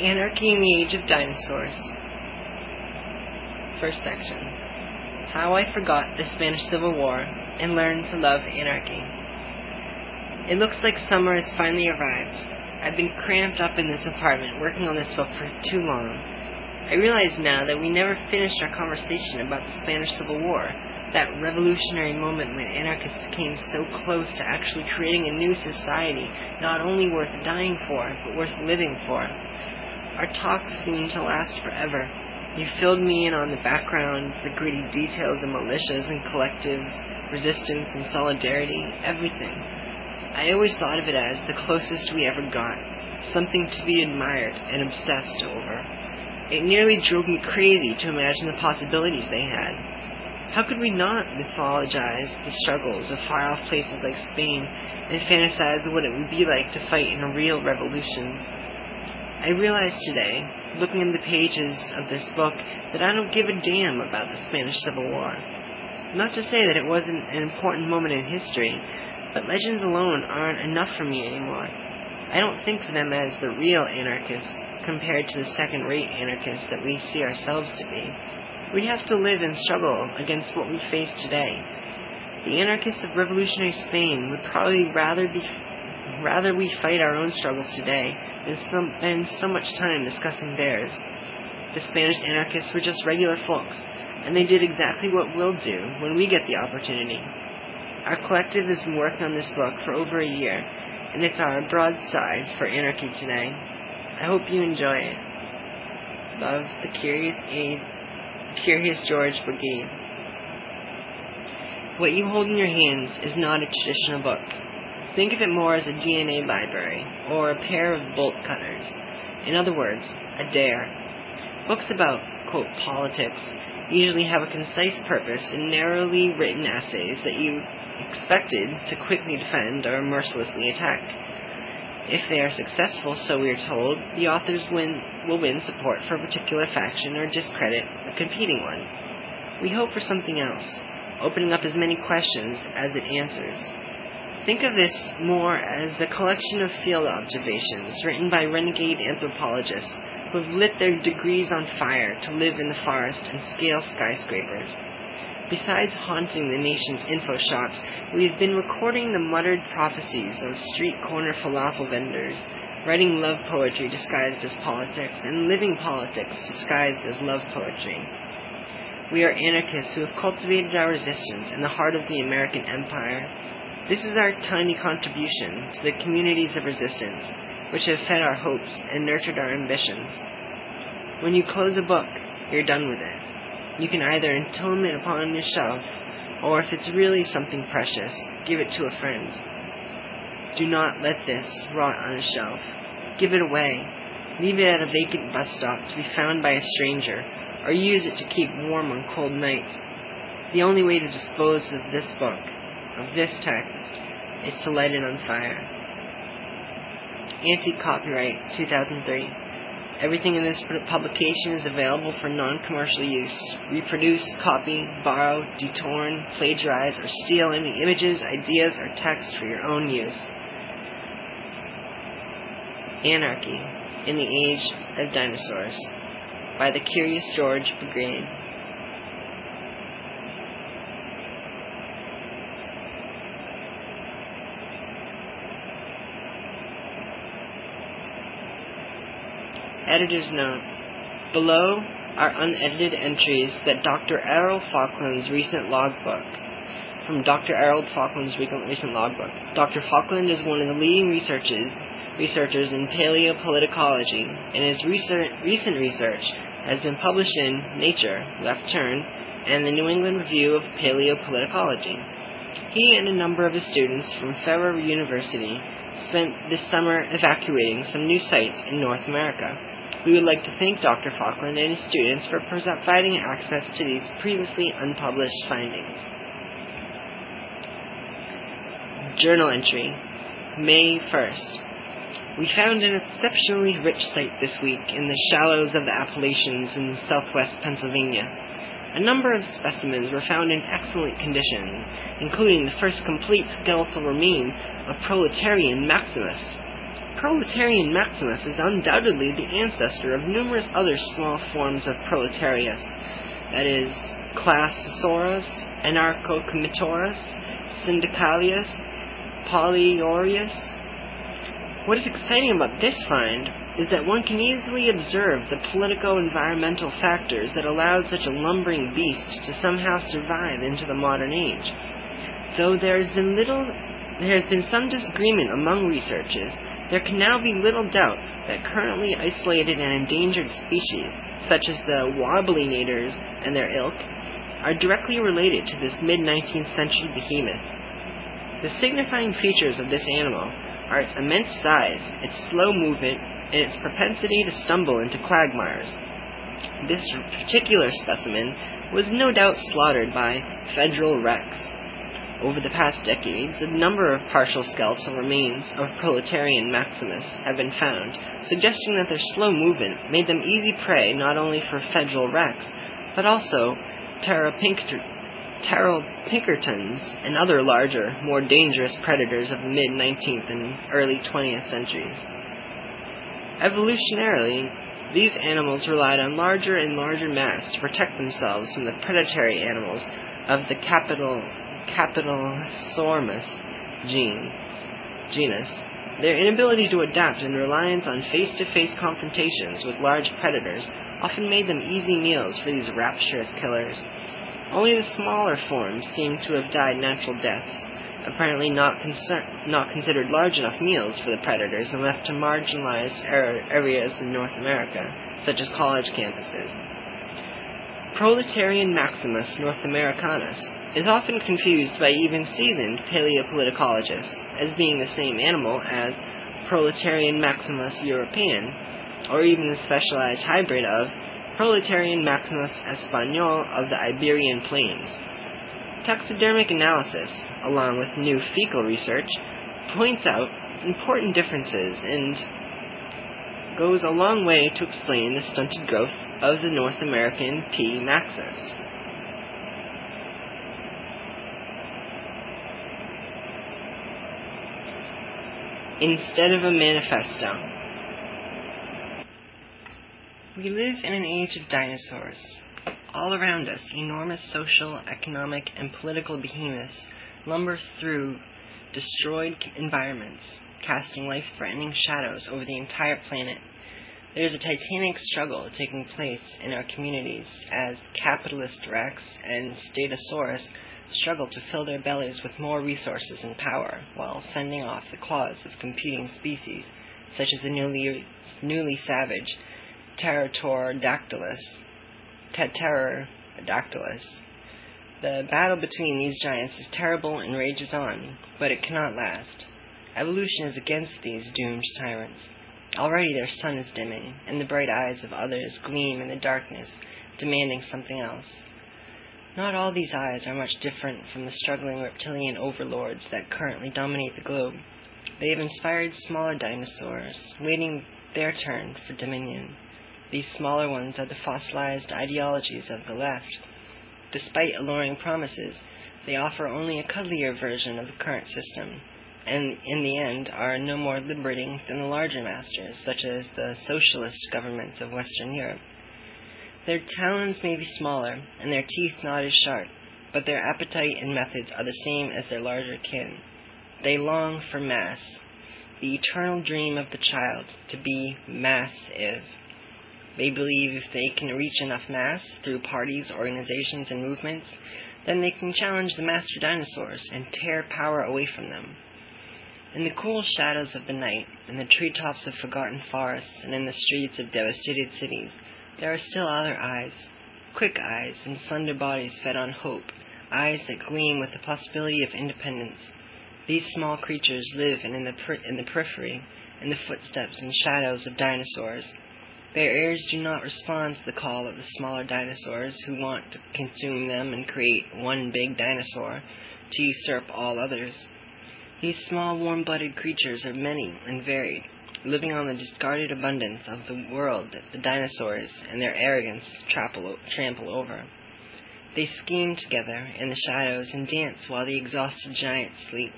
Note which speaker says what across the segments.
Speaker 1: Anarchy in the Age of Dinosaurs. First section How I Forgot the Spanish Civil War and Learned to Love Anarchy. It looks like summer has finally arrived. I've been cramped up in this apartment working on this book for too long. I realize now that we never finished our conversation about the Spanish Civil War, that revolutionary moment when anarchists came so close to actually creating a new society, not only worth dying for, but worth living for. Our talks seemed to last forever. You filled me in on the background, the gritty details of militias and collectives, resistance and solidarity, everything. I always thought of it as the closest we ever got, something to be admired and obsessed over. It nearly drove me crazy to imagine the possibilities they had. How could we not mythologize the struggles of far off places like Spain and fantasize what it would be like to fight in a real revolution? I realize today, looking in the pages of this book, that I don't give a damn about the Spanish Civil War. Not to say that it wasn't an important moment in history, but legends alone aren't enough for me anymore. I don't think of them as the real anarchists compared to the second rate anarchists that we see ourselves to be. We have to live and struggle against what we face today. The anarchists of revolutionary Spain would probably rather be rather we fight our own struggles today and spend so much time discussing theirs. The Spanish anarchists were just regular folks, and they did exactly what we'll do when we get the opportunity. Our collective has been working on this book for over a year, and it's our broadside for anarchy today. I hope you enjoy it. Love, the Curious Aid, Curious George Brigade. What you hold in your hands is not a traditional book. Think of it more as a DNA library or a pair of bolt cutters. In other words, a dare. Books about, quote, politics usually have a concise purpose and narrowly written essays that you expected to quickly defend or mercilessly attack. If they are successful, so we are told, the authors win, will win support for a particular faction or discredit a competing one. We hope for something else, opening up as many questions as it answers. Think of this more as a collection of field observations written by renegade anthropologists who have lit their degrees on fire to live in the forest and scale skyscrapers. Besides haunting the nation's info shops, we have been recording the muttered prophecies of street corner falafel vendors, writing love poetry disguised as politics, and living politics disguised as love poetry. We are anarchists who have cultivated our resistance in the heart of the American empire this is our tiny contribution to the communities of resistance, which have fed our hopes and nurtured our ambitions. When you close a book, you're done with it. You can either entome it upon your shelf, or if it's really something precious, give it to a friend. Do not let this rot on a shelf. Give it away. Leave it at a vacant bus stop to be found by a stranger, or use it to keep warm on cold nights. The only way to dispose of this book, of this text, is to light it on fire. Anti-copyright 2003. Everything in this publication is available for non-commercial use. Reproduce, copy, borrow, detourn, plagiarize, or steal any images, ideas, or text for your own use. Anarchy in the Age of Dinosaurs by the Curious George Brigade. Editor's note. Below are unedited entries that Dr. Errol Falkland's recent logbook. From Dr. Errol Falkland's recent logbook. Dr. Falkland is one of the leading researchers researchers in paleopoliticology, and his recent research has been published in Nature, Left Turn, and the New England Review of Paleopoliticology. He and a number of his students from Ferrer University spent this summer evacuating some new sites in North America. We would like to thank Dr. Falkland and his students for providing access to these previously unpublished findings. Journal entry, May 1st. We found an exceptionally rich site this week in the shallows of the Appalachians in southwest Pennsylvania. A number of specimens were found in excellent condition, including the first complete skeletal remain of Proletarian maximus, Proletarian maximus is undoubtedly the ancestor of numerous other small forms of proletarius, that is, Classosaurus, Anarchocomitorus, Syndicalius, Polyorius. What is exciting about this find is that one can easily observe the politico-environmental factors that allowed such a lumbering beast to somehow survive into the modern age. Though there has been little there has been some disagreement among researchers, there can now be little doubt that currently isolated and endangered species, such as the wobblinators and their ilk, are directly related to this mid-19th century behemoth. The signifying features of this animal are its immense size, its slow movement, and its propensity to stumble into quagmires. This particular specimen was no doubt slaughtered by Federal Rex. Over the past decades, a number of partial skeletal remains of Proletarian maximus have been found, suggesting that their slow movement made them easy prey not only for Federal Rex, but also Pinkertons and other larger, more dangerous predators of the mid 19th and early 20th centuries. Evolutionarily, these animals relied on larger and larger mass to protect themselves from the predatory animals of the capital Capitalosaurus genus. Their inability to adapt and reliance on face-to-face confrontations with large predators often made them easy meals for these rapturous killers. Only the smaller forms seem to have died natural deaths, apparently not, not considered large enough meals for the predators and left to marginalized areas in North America, such as college campuses. Proletarian Maximus north-americanus is often confused by even seasoned paleopoliticologists as being the same animal as Proletarian Maximus european, or even the specialized hybrid of Proletarian Maximus espanol of the Iberian Plains. Taxidermic analysis, along with new fecal research, points out important differences and goes a long way to explain the stunted growth of the North American P. maxus. Instead of a manifesto. We live in an age of dinosaurs. All around us, enormous social, economic, and political behemoths lumber through destroyed environments, casting life threatening shadows over the entire planet. There is a titanic struggle taking place in our communities as capitalist Rex and Statosaurus struggle to fill their bellies with more resources and power while fending off the claws of competing species such as the newly, newly savage Pterodactylus, Pterodactylus. The battle between these giants is terrible and rages on, but it cannot last. Evolution is against these doomed tyrants. Already their sun is dimming, and the bright eyes of others gleam in the darkness, demanding something else. Not all these eyes are much different from the struggling reptilian overlords that currently dominate the globe. They have inspired smaller dinosaurs, waiting their turn for dominion. These smaller ones are the fossilized ideologies of the left. Despite alluring promises, they offer only a cuddlier version of the current system, and in the end are no more liberating than the larger masters, such as the socialist governments of Western Europe. Their talons may be smaller, and their teeth not as sharp, but their appetite and methods are the same as their larger kin. They long for mass, the eternal dream of the child, to be massive. They believe if they can reach enough mass through parties, organizations, and movements, then they can challenge the master dinosaurs and tear power away from them. In the cool shadows of the night, in the treetops of forgotten forests, and in the streets of devastated cities, there are still other eyes, quick eyes and slender bodies fed on hope, eyes that gleam with the possibility of independence. These small creatures live in the, per- in the periphery, in the footsteps and shadows of dinosaurs, their ears do not respond to the call of the smaller dinosaurs who want to consume them and create one big dinosaur to usurp all others. These small, warm blooded creatures are many and varied, living on the discarded abundance of the world that the dinosaurs and their arrogance trample, trample over. They scheme together in the shadows and dance while the exhausted giants sleep.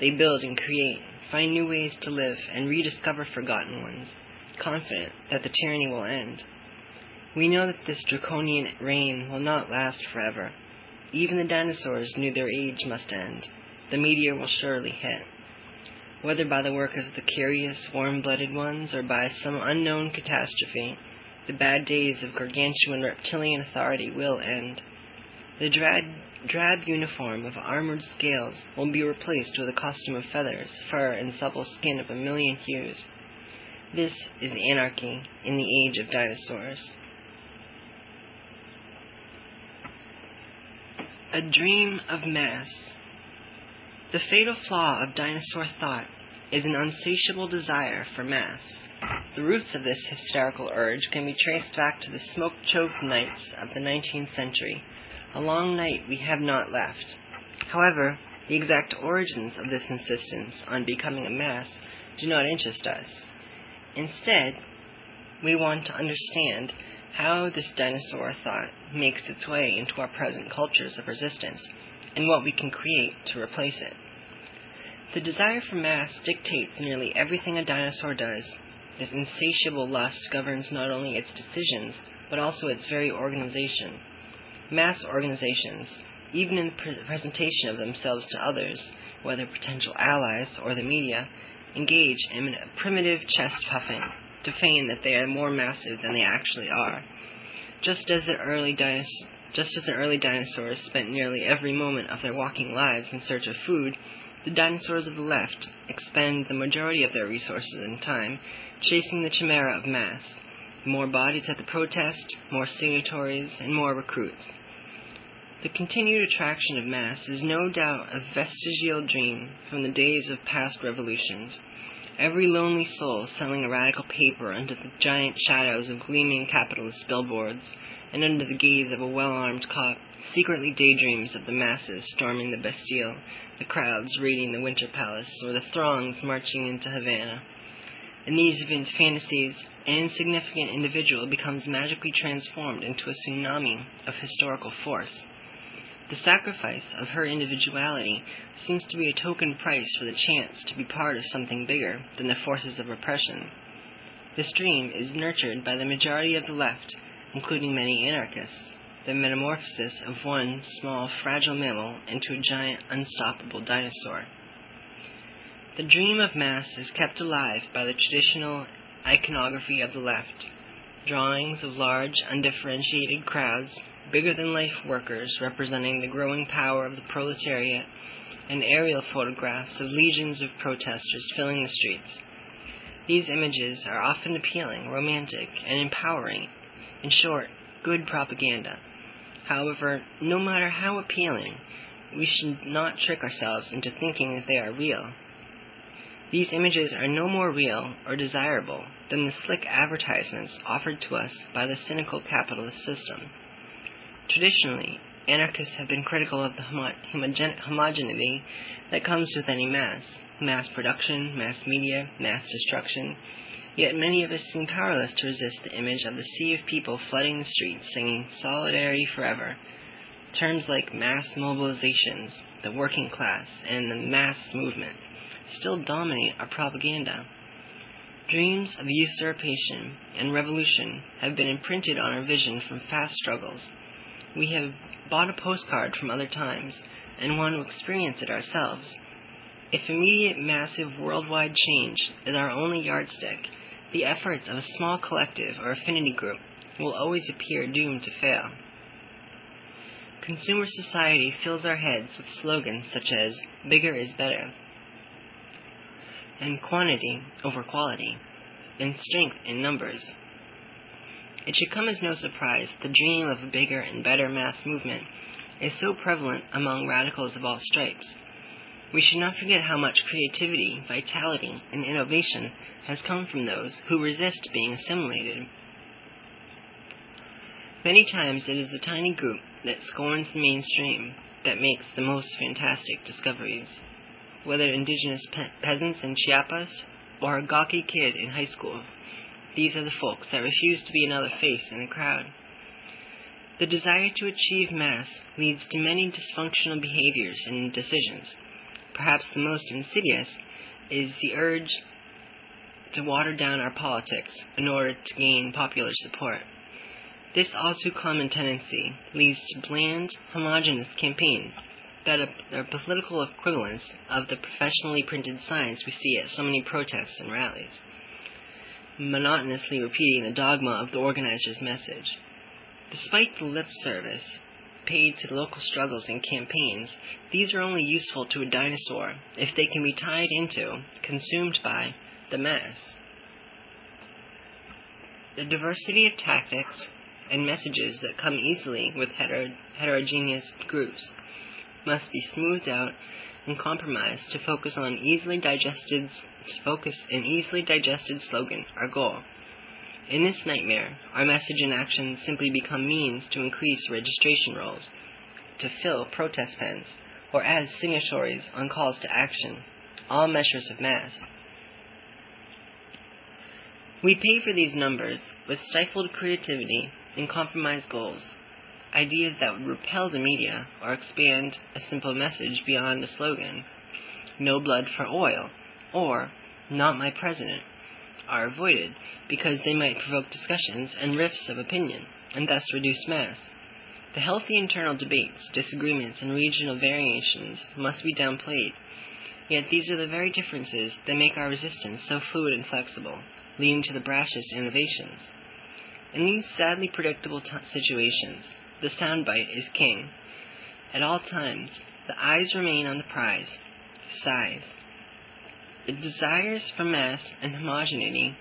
Speaker 1: They build and create, find new ways to live, and rediscover forgotten ones, confident that the tyranny will end. We know that this draconian reign will not last forever. Even the dinosaurs knew their age must end. The meteor will surely hit. Whether by the work of the curious, warm-blooded ones or by some unknown catastrophe, the bad days of gargantuan reptilian authority will end. The drab, drab uniform of armored scales will be replaced with a costume of feathers, fur, and supple skin of a million hues. This is anarchy in the age of dinosaurs. A dream of mass. The fatal flaw of dinosaur thought is an unsatiable desire for mass. The roots of this hysterical urge can be traced back to the smoke-choked nights of the 19th century, a long night we have not left. However, the exact origins of this insistence on becoming a mass do not interest us. Instead, we want to understand how this dinosaur thought makes its way into our present cultures of resistance, and what we can create to replace it. The desire for mass dictates nearly everything a dinosaur does. This insatiable lust governs not only its decisions, but also its very organization. Mass organizations, even in the pre- presentation of themselves to others, whether potential allies or the media, engage in a primitive chest puffing to feign that they are more massive than they actually are. Just as the early dinos- just as the early dinosaurs spent nearly every moment of their walking lives in search of food, the dinosaurs of the left expend the majority of their resources and time chasing the chimera of mass. More bodies at the protest, more signatories, and more recruits. The continued attraction of mass is no doubt a vestigial dream from the days of past revolutions. Every lonely soul selling a radical paper under the giant shadows of gleaming capitalist billboards and under the gaze of a well-armed cop secretly daydreams of the masses storming the Bastille, the crowds raiding the Winter Palace, or the throngs marching into Havana. In these fantasies, an insignificant individual becomes magically transformed into a tsunami of historical force. The sacrifice of her individuality seems to be a token price for the chance to be part of something bigger than the forces of oppression. This dream is nurtured by the majority of the left, including many anarchists, the metamorphosis of one small, fragile mammal into a giant, unstoppable dinosaur. The dream of mass is kept alive by the traditional iconography of the left, drawings of large, undifferentiated crowds bigger than life workers representing the growing power of the proletariat, and aerial photographs of legions of protesters filling the streets. These images are often appealing, romantic, and empowering. In short, good propaganda. However, no matter how appealing, we should not trick ourselves into thinking that they are real. These images are no more real or desirable than the slick advertisements offered to us by the cynical capitalist system. Traditionally, anarchists have been critical of the homogen- homogeneity that comes with any mass mass production, mass media, mass destruction. Yet many of us seem powerless to resist the image of the sea of people flooding the streets singing Solidarity Forever. Terms like mass mobilizations, the working class, and the mass movement still dominate our propaganda. Dreams of usurpation and revolution have been imprinted on our vision from past struggles we have bought a postcard from other times and want to experience it ourselves. If immediate, massive, worldwide change is our only yardstick, the efforts of a small collective or affinity group will always appear doomed to fail. Consumer society fills our heads with slogans such as bigger is better, and quantity over quality, and strength in numbers. It should come as no surprise the dream of a bigger and better mass movement is so prevalent among radicals of all stripes. We should not forget how much creativity, vitality, and innovation has come from those who resist being assimilated. Many times it is the tiny group that scorns the mainstream that makes the most fantastic discoveries. Whether indigenous pe- peasants in Chiapas or a gawky kid in high school these are the folks that refuse to be another face in the crowd. The desire to achieve mass leads to many dysfunctional behaviors and decisions. Perhaps the most insidious is the urge to water down our politics in order to gain popular support. This all too common tendency leads to bland, homogenous campaigns that are political equivalents of the professionally printed signs we see at so many protests and rallies, monotonously repeating the dogma of the organizer's message. Despite the lip service paid to local struggles and campaigns, these are only useful to a dinosaur if they can be tied into, consumed by, the mass. The diversity of tactics and messages that come easily with heter- heterogeneous groups must be smoothed out and compromised to focus on easily digested to focus an easily digested slogan, our goal. In this nightmare, our message and actions simply become means to increase registration rolls, to fill protest pens, or add signatories on calls to action, all measures of mass. We pay for these numbers with stifled creativity and compromised goals, ideas that would repel the media or expand a simple message beyond a slogan, no blood for oil, or not my president, are avoided because they might provoke discussions and rifts of opinion, and thus reduce mass. The healthy internal debates, disagreements, and regional variations must be downplayed. Yet these are the very differences that make our resistance so fluid and flexible, leading to the brashest innovations. In these sadly predictable t- situations, the soundbite is king. At all times, the eyes remain on the prize, size. The desires for mass and homogeneity,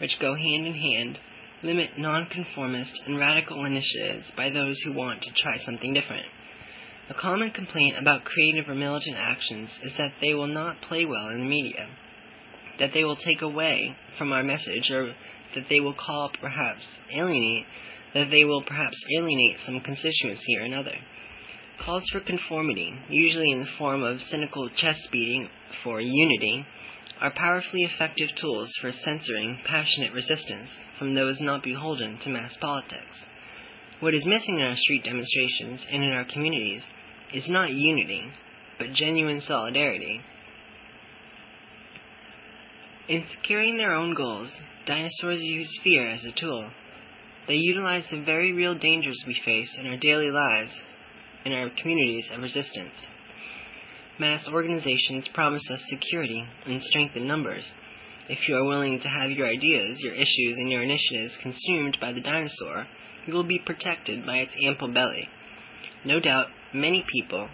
Speaker 1: which go hand in hand, limit nonconformist and radical initiatives by those who want to try something different. A common complaint about creative or militant actions is that they will not play well in the media, that they will take away from our message, or that they will call perhaps alienate that they will perhaps alienate some constituency or another. Calls for conformity, usually in the form of cynical chest beating for unity, are powerfully effective tools for censoring passionate resistance from those not beholden to mass politics. What is missing in our street demonstrations and in our communities is not unity, but genuine solidarity. In securing their own goals, dinosaurs use fear as a tool. They utilize the very real dangers we face in our daily lives in our communities of resistance. Mass organizations promise us security and strength in numbers. If you are willing to have your ideas, your issues, and your initiatives consumed by the dinosaur, you will be protected by its ample belly. No doubt, many people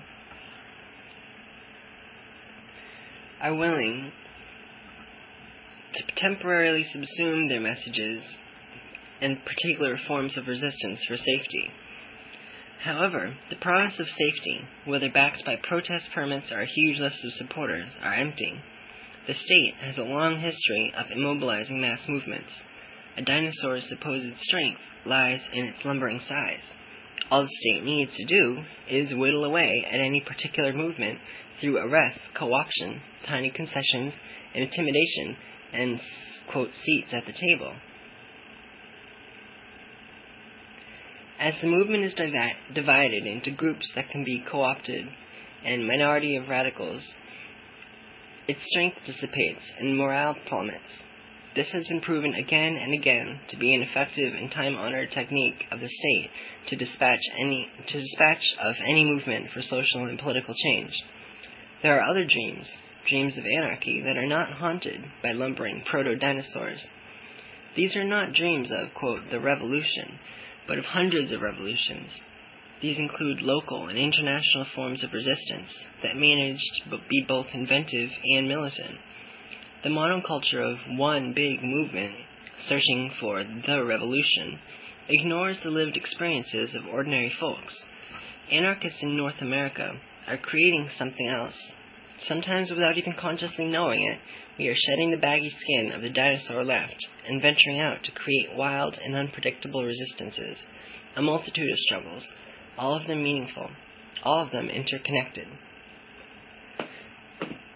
Speaker 1: are willing to temporarily subsume their messages and particular forms of resistance for safety. However, the promise of safety, whether backed by protest permits or a huge list of supporters, are empty. The state has a long history of immobilizing mass movements. A dinosaur's supposed strength lies in its lumbering size. All the state needs to do is whittle away at any particular movement through arrests, co-option, tiny concessions, intimidation, and, quote, seats at the table. As the movement is divi- divided into groups that can be co opted and minority of radicals, its strength dissipates and morale plummets. This has been proven again and again to be an effective and time-honored technique of the state to dispatch any to dispatch of any movement for social and political change. There are other dreams, dreams of anarchy that are not haunted by lumbering proto-dinosaurs. These are not dreams of quote the revolution, but of hundreds of revolutions. These include local and international forms of resistance that managed to be both inventive and militant. The monoculture of one big movement, searching for the revolution, ignores the lived experiences of ordinary folks. Anarchists in North America are creating something else. Sometimes without even consciously knowing it, we are shedding the baggy skin of the dinosaur left and venturing out to create wild and unpredictable resistances, a multitude of struggles, all of them meaningful, all of them interconnected.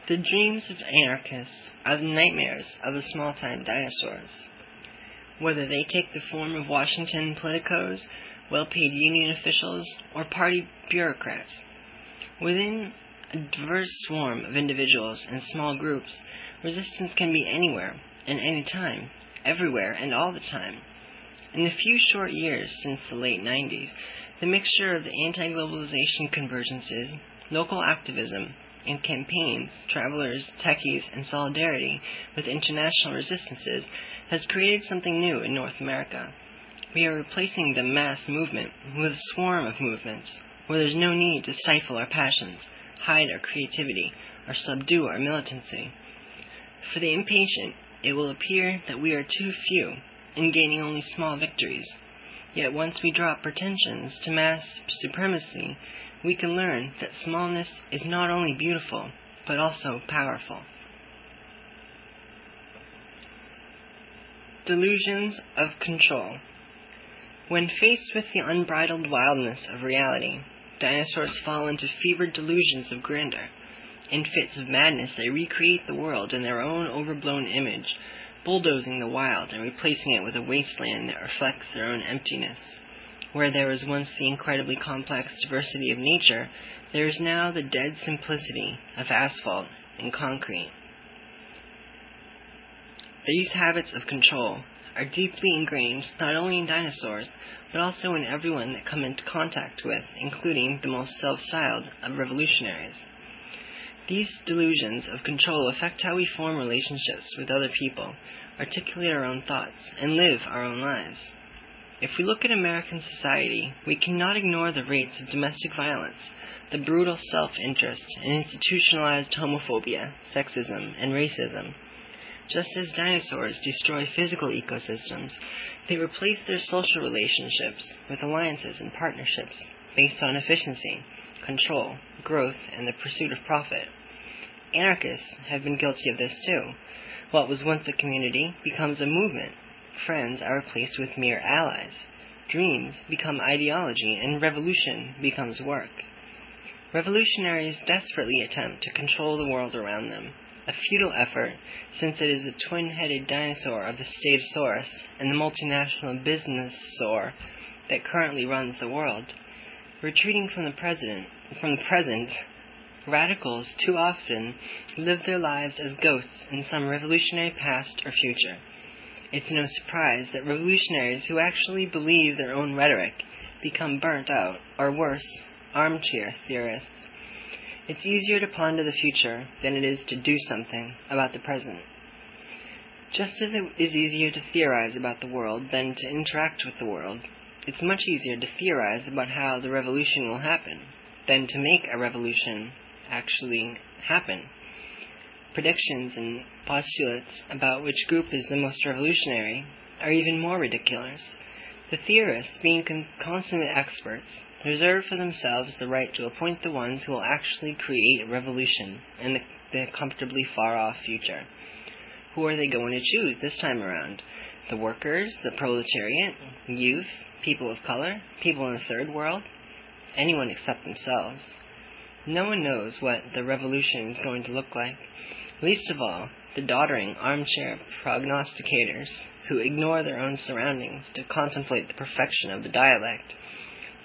Speaker 1: The dreams of anarchists are the nightmares of the small time dinosaurs. Whether they take the form of Washington politicos, well paid union officials, or party bureaucrats. Within a diverse swarm of individuals and small groups, Resistance can be anywhere and any time, everywhere and all the time. In the few short years since the late 90s, the mixture of the anti-globalization convergences, local activism, and campaigns, travelers, techies, and solidarity with international resistances has created something new in North America. We are replacing the mass movement with a swarm of movements, where there's no need to stifle our passions, hide our creativity, or subdue our militancy. For the impatient, it will appear that we are too few in gaining only small victories. Yet once we drop pretensions to mass supremacy, we can learn that smallness is not only beautiful, but also powerful. Delusions of control. When faced with the unbridled wildness of reality, dinosaurs fall into fevered delusions of grandeur. In fits of madness, they recreate the world in their own overblown image, bulldozing the wild and replacing it with a wasteland that reflects their own emptiness. Where there was once the incredibly complex diversity of nature, there is now the dead simplicity of asphalt and concrete. These habits of control are deeply ingrained not only in dinosaurs, but also in everyone that come into contact with, including the most self-styled of revolutionaries. These delusions of control affect how we form relationships with other people, articulate our own thoughts, and live our own lives. If we look at American society, we cannot ignore the rates of domestic violence, the brutal self-interest, and institutionalized homophobia, sexism, and racism. Just as dinosaurs destroy physical ecosystems, they replace their social relationships with alliances and partnerships based on efficiency, control, growth, and the pursuit of profit. Anarchists have been guilty of this too. What was once a community becomes a movement friends are replaced with mere allies. Dreams become ideology, and revolution becomes work. Revolutionaries desperately attempt to control the world around them, a futile effort since it is the twin-headed dinosaur of the Statosaurus and the multinational business saur that currently runs the world. Retreating from the president, from the present, radicals too often live their lives as ghosts in some revolutionary past or future. It's no surprise that revolutionaries who actually believe their own rhetoric become burnt out, or worse, armchair theorists. It's easier to ponder the future than it is to do something about the present. Just as it is easier to theorize about the world than to interact with the world, it's much easier to theorize about how the revolution will happen than to make a revolution actually happen predictions and postulates about which group is the most revolutionary are even more ridiculous. The theorists, being con- consummate experts, reserve for themselves the right to appoint the ones who will actually create a revolution in the, the comfortably far off future. Who are they going to choose this time around? The workers, the proletariat, youth, people of color, people in the third world? Anyone except themselves. No one knows what the revolution is going to look like. Least of all, the doddering armchair prognosticators who ignore their own surroundings to contemplate the perfection of the dialect.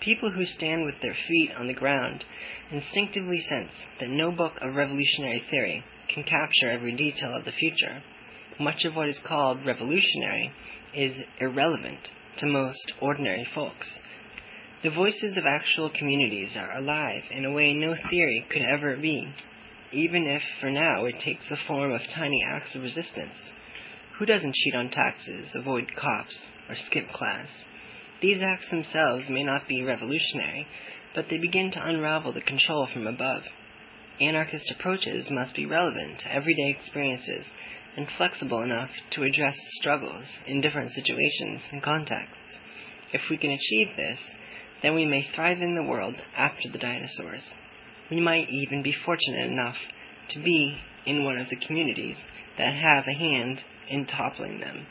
Speaker 1: People who stand with their feet on the ground instinctively sense that no book of revolutionary theory can capture every detail of the future. Much of what is called revolutionary is irrelevant to most ordinary folks. The voices of actual communities are alive in a way no theory could ever be even if for now it takes the form of tiny acts of resistance. Who doesn't cheat on taxes, avoid cops, or skip class? These acts themselves may not be revolutionary, but they begin to unravel the control from above. Anarchist approaches must be relevant to everyday experiences and flexible enough to address struggles in different situations and contexts. If we can achieve this, then we may thrive in the world after the dinosaurs we might even be fortunate enough to be in one of the communities that have a hand in toppling them.